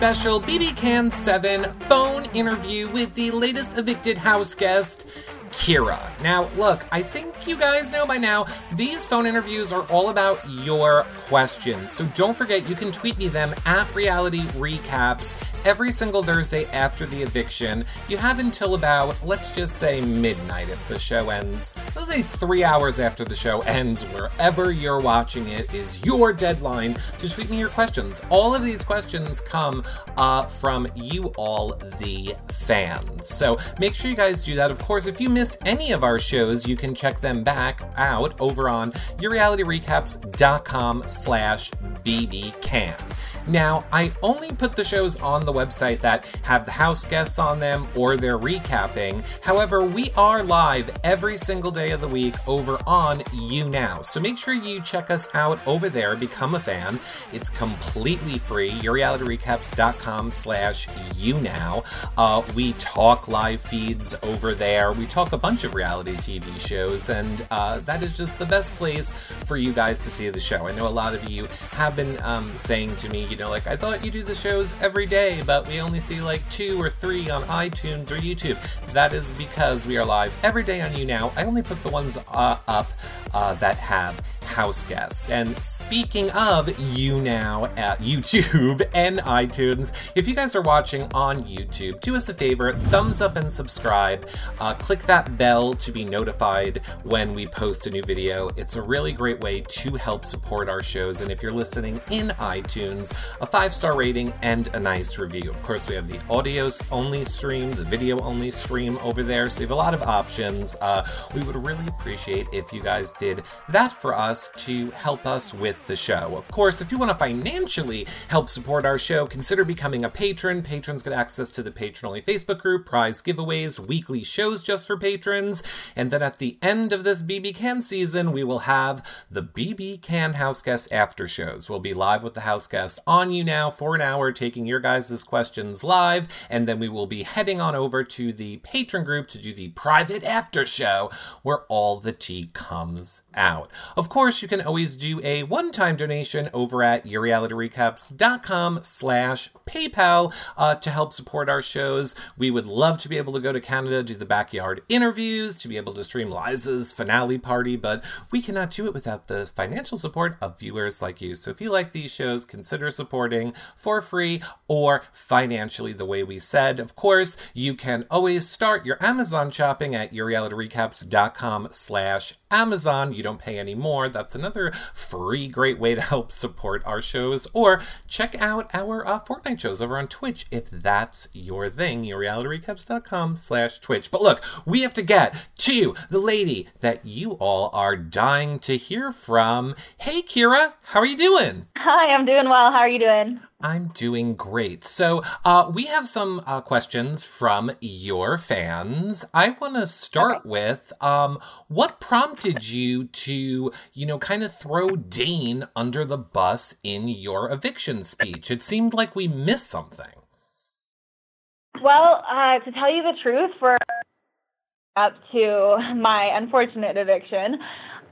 special BB Can 7 phone interview with the latest evicted house guest, Kiera. Now, look, I think you guys know by now, these phone interviews are all about your questions. So don't forget, you can tweet me them at Reality Recaps every single Thursday after the eviction. You have until about, let's just say, midnight if the show ends. Let's say three hours after the show ends, wherever you're watching it, is your deadline to tweet me your questions. All of these questions come uh, from you all, the fans. So make sure you guys do that. Of course, if you miss any of our shows, you can check them back out over on yourrealityrecaps.com slash bbcan. Now, I only put the shows on the website that have the house guests on them or they're recapping. However, we are live every single day of the week over on YouNow. So make sure you check us out over there, become a fan. It's completely free. YourRealityRecaps.com slash YouNow. Uh, we talk live feeds over there. We talk a bunch of reality TV shows, and uh, that is just the best place for you guys to see the show. I know a lot of you have been um, saying to me, you know, like, I thought you do the shows every day, but we only see like two or three on iTunes or YouTube. That is because we are live every day on YouNow. I only put the ones uh, up uh, that have house guests. And speaking of YouNow at YouTube and iTunes, if you guys are watching on YouTube, do us a favor, thumbs up and subscribe. Uh, click that bell to be notified when we post a new video. It's a really great way to help support our shows. And if you're listening in iTunes, a five star rating and a nice review. Of course, we have the audio only stream, the video only stream over there. So you have a lot of options. Uh, we would really appreciate if you guys did that for us to help us with the show. Of course, if you want to financially help support our show, consider becoming a patron. Patrons get access to the patron only Facebook group, prize giveaways, weekly shows just for patrons. And then at the end of this BB Can season, we will have the BB Can House Guest after shows. We'll be live with the house guest on YouNow for an hour, taking your guys' questions live. And then we will be heading on over to the patron group to do the private after show where all the tea comes out. Of course, you can always do a one-time donation over at yourrealityrecaps.com slash PayPal uh, to help support our shows. We would love to be able to go to Canada, do the backyard interviews, to be able to stream Liza's finale party, but we cannot do it without the financial support of viewers like you. So if you like these shows, consider supporting for free or financially the way we said. Of course, you can always start your Amazon shopping at yourrealityrecaps.com slash Amazon. You don't pay any more. That's another free great way to help support our shows. Or check out our uh, Fortnite shows over on Twitch if that's your thing. YourRealityRecaps.com slash Twitch. But look, we have to get to the lady that you all are dying to hear from. Hey, Kiera, how are you doing? Hi, I'm doing well. How are you doing? I'm doing great. So, uh, we have some uh, questions from your fans. I want to start with um, what prompted you to, you know, kind of throw Dane under the bus in your eviction speech? It seemed like we missed something. Well, uh, to tell you the truth, for up to my unfortunate eviction,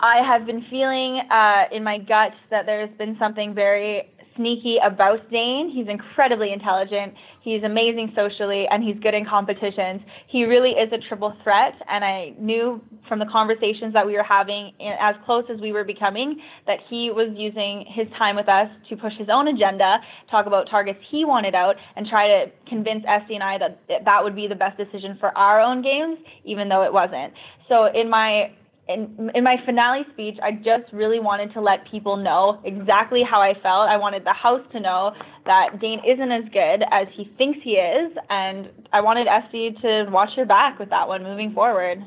I have been feeling uh, in my gut that there's been something very sneaky about Dane. He's incredibly intelligent. He's amazing socially, and he's good in competitions. He really is a triple threat, and I knew from the conversations that we were having, as close as we were becoming, that he was using his time with us to push his own agenda, talk about targets he wanted out, and try to convince Esty and I that that would be the best decision for our own games, even though it wasn't. So in my in, in my finale speech, I just really wanted to let people know exactly how I felt. I wanted the house to know that Dane isn't as good as he thinks he is, and I wanted Esty to watch her back with that one moving forward.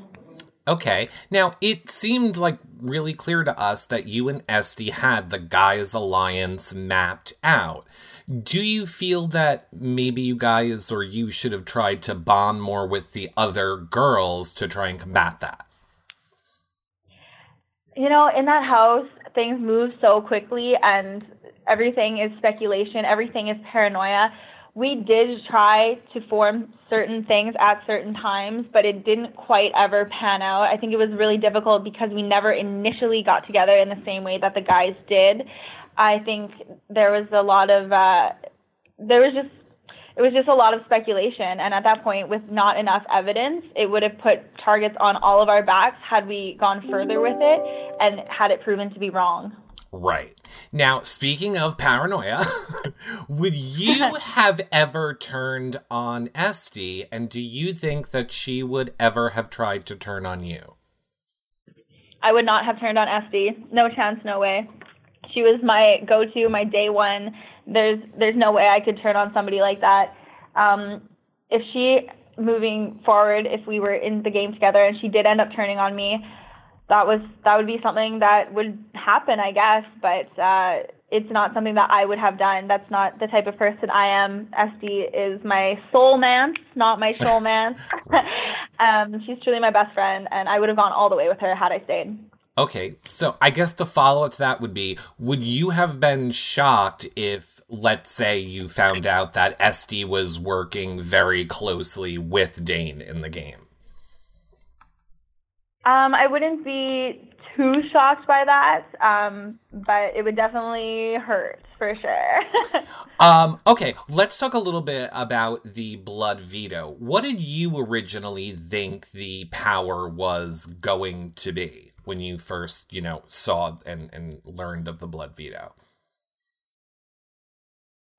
Okay. Now, it seemed like really clear to us that you and Esty had the guys' alliance mapped out. Do you feel that maybe you guys or you should have tried to bond more with the other girls to try and combat that? You know, in that house, things move so quickly and everything is speculation, everything is paranoia. We did try to form certain things at certain times, but it didn't quite ever pan out. I think it was really difficult because we never initially got together in the same way that the guys did. I think there was a lot of uh there was just it was just a lot of speculation and at that point with not enough evidence it would have put targets on all of our backs had we gone further with it and had it proven to be wrong Right. Now, speaking of paranoia, would you have ever turned on Esty, and do you think that she would ever have tried to turn on you? I would not have turned on Esty. No chance, no way. She was my go-to, my day one. There's there's no way I could turn on somebody like that. Um, if she moving forward, if we were in the game together and she did end up turning on me, that was that would be something that would happen, I guess. But uh, it's not something that I would have done. That's not the type of person I am. Esty is my soul man, not my soul man. um, she's truly my best friend, and I would have gone all the way with her had I stayed. Okay, so I guess the follow up to that would be Would you have been shocked if, let's say, you found out that Esty was working very closely with Dane in the game? Um, I wouldn't be too shocked by that, um, but it would definitely hurt for sure. um, okay, let's talk a little bit about the blood veto. What did you originally think the power was going to be when you first, you know, saw and, and learned of the blood veto?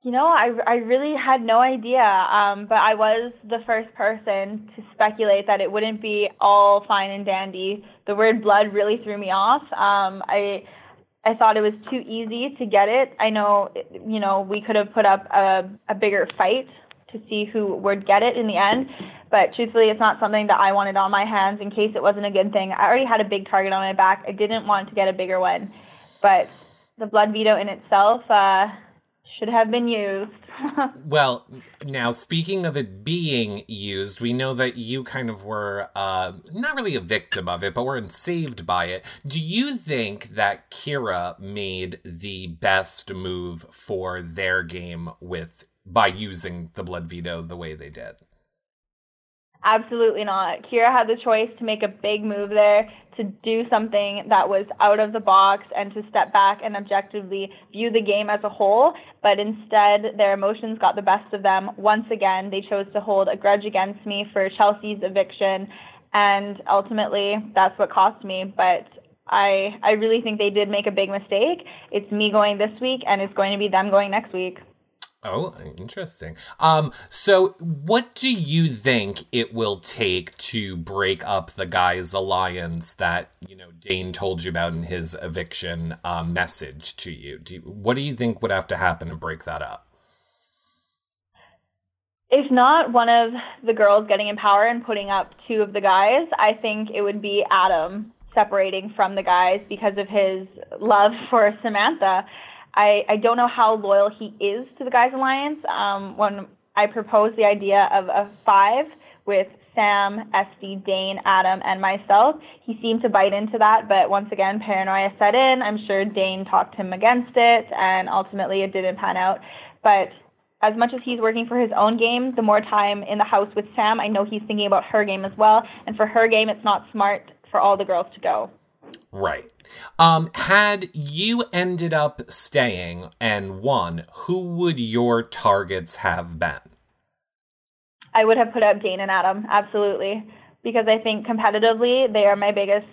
You know, I, I really had no idea, um, but I was the first person to speculate that it wouldn't be all fine and dandy. The word blood really threw me off. Um, I I thought it was too easy to get it. I know, you know, we could have put up a, a bigger fight to see who would get it in the end, but truthfully, it's not something that I wanted on my hands in case it wasn't a good thing. I already had a big target on my back. I didn't want to get a bigger one, but the blood veto in itself. Uh, should have been used. well, now speaking of it being used, we know that you kind of were uh, not really a victim of it, but were saved by it. Do you think that Kira made the best move for their game with by using the blood veto the way they did? Absolutely not. Kira had the choice to make a big move there, to do something that was out of the box, and to step back and objectively view the game as a whole. But instead, their emotions got the best of them. Once again, they chose to hold a grudge against me for Chelsea's eviction, and ultimately, that's what cost me. But I, I really think they did make a big mistake. It's me going this week, and it's going to be them going next week. Oh, interesting. Um, so what do you think it will take to break up the guys' alliance that, you know, Dane told you about in his eviction uh, message to you? Do you, What do you think would have to happen to break that up? If not one of the girls getting in power and putting up two of the guys, I think it would be Adam separating from the guys because of his love for Samantha. I, I don't know how loyal he is to the Guys Alliance. Um, when I proposed the idea of a five with Sam, Esty, Dane, Adam, and myself, he seemed to bite into that. But once again, paranoia set in. I'm sure Dane talked him against it, and ultimately it didn't pan out. But as much as he's working for his own game, the more time in the house with Sam, I know he's thinking about her game as well. And for her game, it's not smart for all the girls to go. Right. Um, had you ended up staying and won, who would your targets have been? I would have put up Dane and Adam, absolutely. Because I think competitively, they are my biggest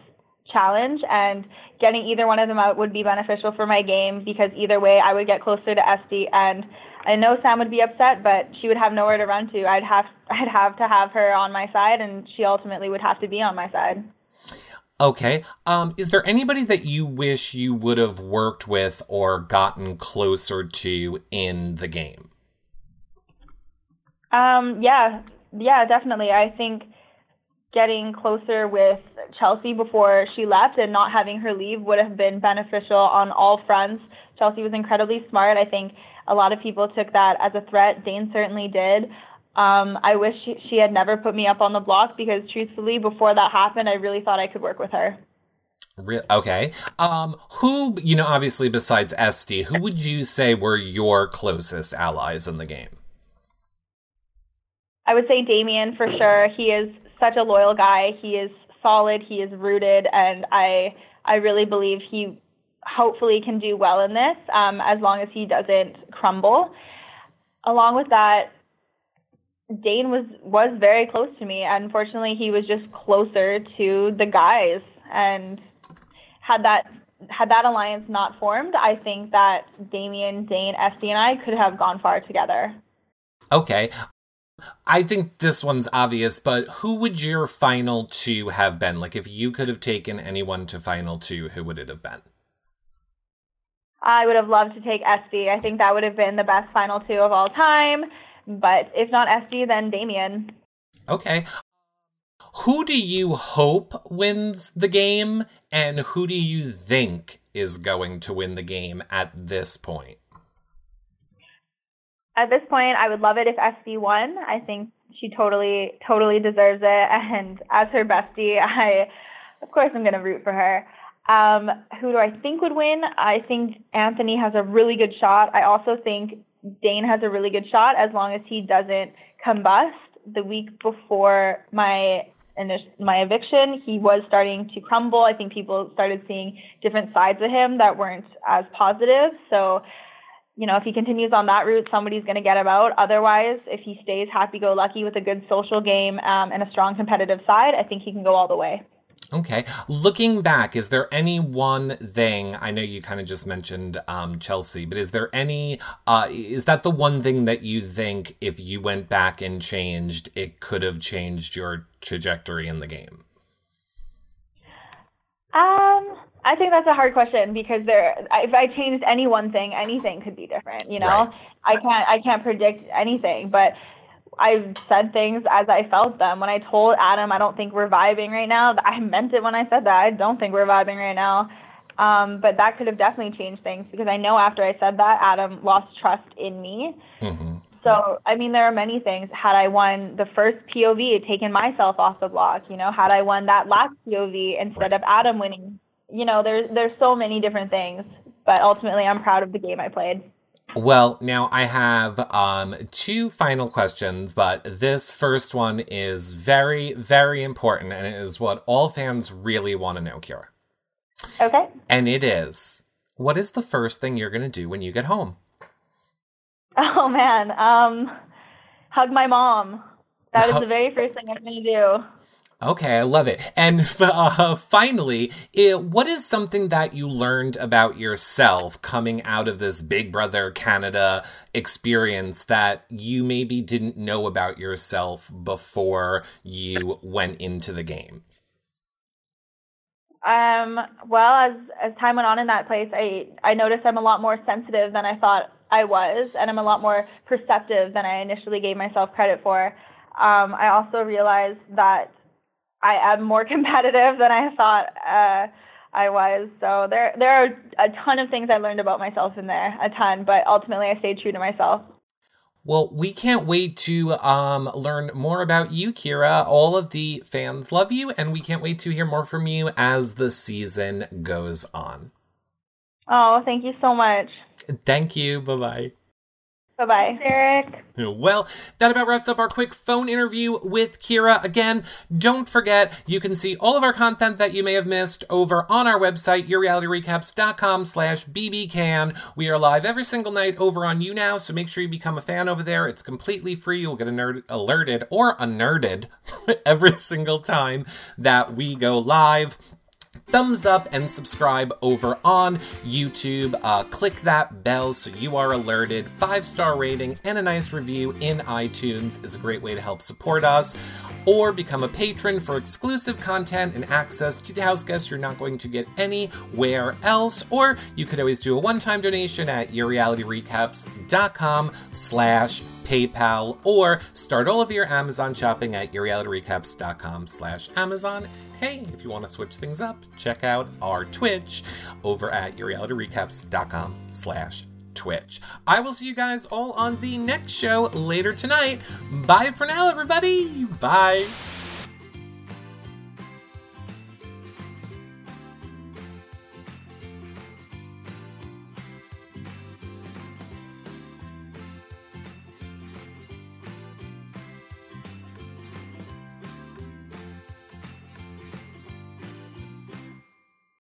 challenge, and getting either one of them out would be beneficial for my game because either way, I would get closer to Esty. And I know Sam would be upset, but she would have nowhere to run to. I'd have I'd have to have her on my side, and she ultimately would have to be on my side. Okay. Um, is there anybody that you wish you would have worked with or gotten closer to in the game? Um, yeah, yeah, definitely. I think getting closer with Chelsea before she left and not having her leave would have been beneficial on all fronts. Chelsea was incredibly smart. I think a lot of people took that as a threat. Dane certainly did. Um, I wish she, she had never put me up on the block because, truthfully, before that happened, I really thought I could work with her. Re- okay. Um, who, you know, obviously besides Esty, who would you say were your closest allies in the game? I would say Damien for sure. He is such a loyal guy. He is solid. He is rooted, and I I really believe he hopefully can do well in this um, as long as he doesn't crumble along with that, Dane was was very close to me. Unfortunately, he was just closer to the guys, and had that had that alliance not formed, I think that Damien, Dane, Esty, and I could have gone far together. Okay. I think this one's obvious, but who would your final two have been? Like, if you could have taken anyone to final two, who would it have been? I would have loved to take Esty. I think that would have been the best final two of all time. But if not Esty, then Damien. Okay. Who do you hope wins the game, and who do you think is going to win the game at this point? At this point, I would love it if Esty won. I think she totally, totally deserves it. And as her bestie, I, of course, I'm going to root for her. Um, who do I think would win? I think Anthony has a really good shot. I also think Dane has a really good shot as long as he doesn't combust. The week before my my eviction, he was starting to crumble. I think people started seeing different sides of him that weren't as positive. So, you know, if he continues on that route, somebody's going to get him out. Otherwise, if he stays happy-go-lucky with a good social game um, and a strong competitive side, I think he can go all the way. Okay. Looking back, is there any one thing? I know you kind of just mentioned um, Chelsea, but is there any? Uh, is that the one thing that you think, if you went back and changed, it could have changed your trajectory in the game? Um, I think that's a hard question because there, if I changed any one thing, anything could be different. You know, right. I can't, I can't predict anything, but I said things as I felt them. When I told Adam I don't think we're vibing right now, I meant it when I said that. I don't think we're vibing right now. Um, but that could have definitely changed things because I know after I said that, Adam lost trust in me. Mm-hmm. So, I mean, there are many things. Had I won the first POV, taken myself off the block, you know, had I won that last POV instead of Adam winning, you know, there's there's so many different things. But ultimately, I'm proud of the game I played. Well, now I have um, two final questions, but this first one is very, very important, and it is what all fans really want to know, Kiera. Okay. And it is what is the first thing you're going to do when you get home? Oh, man. Um, hug my mom. That is the very first thing I'm going to do. Okay, I love it. And uh, finally, it, what is something that you learned about yourself coming out of this Big Brother Canada experience that you maybe didn't know about yourself before you went into the game? Um, well, as as time went on in that place, I I noticed I'm a lot more sensitive than I thought I was, and I'm a lot more perceptive than I initially gave myself credit for. Um, I also realized that I am more competitive than I thought uh, I was. So there there are a ton of things I learned about myself in there, a ton. But ultimately, I stayed true to myself. Well, we can't wait to um, learn more about you, Kiera. All of the fans love you, and we can't wait to hear more from you as the season goes on. Oh, thank you so much. Thank you. Bye bye. Bye bye, Eric. Well, that about wraps up our quick phone interview with Kiera. Again, don't forget, you can see all of our content that you may have missed over on our website, yourrealityrecaps.com slash bbcan. We are live every single night over on YouNow, so make sure you become a fan over there. It's completely free. You'll get nerd- alerted or unerded every single time that we go live thumbs up and subscribe over on YouTube. Uh, click that bell so you are alerted. Five star rating and a nice review in iTunes is a great way to help support us. Or become a patron for exclusive content and access to the house guests you're not going to get anywhere else. Or you could always do a one-time donation at yourrealityrecaps.com slash PayPal, or start all of your Amazon shopping at yourrealityrecaps.com slash Amazon. Hey, if you want to switch things up, check out our Twitch over at yourrealityrecaps.com slash Twitch. I will see you guys all on the next show later tonight. Bye for now, everybody. Bye.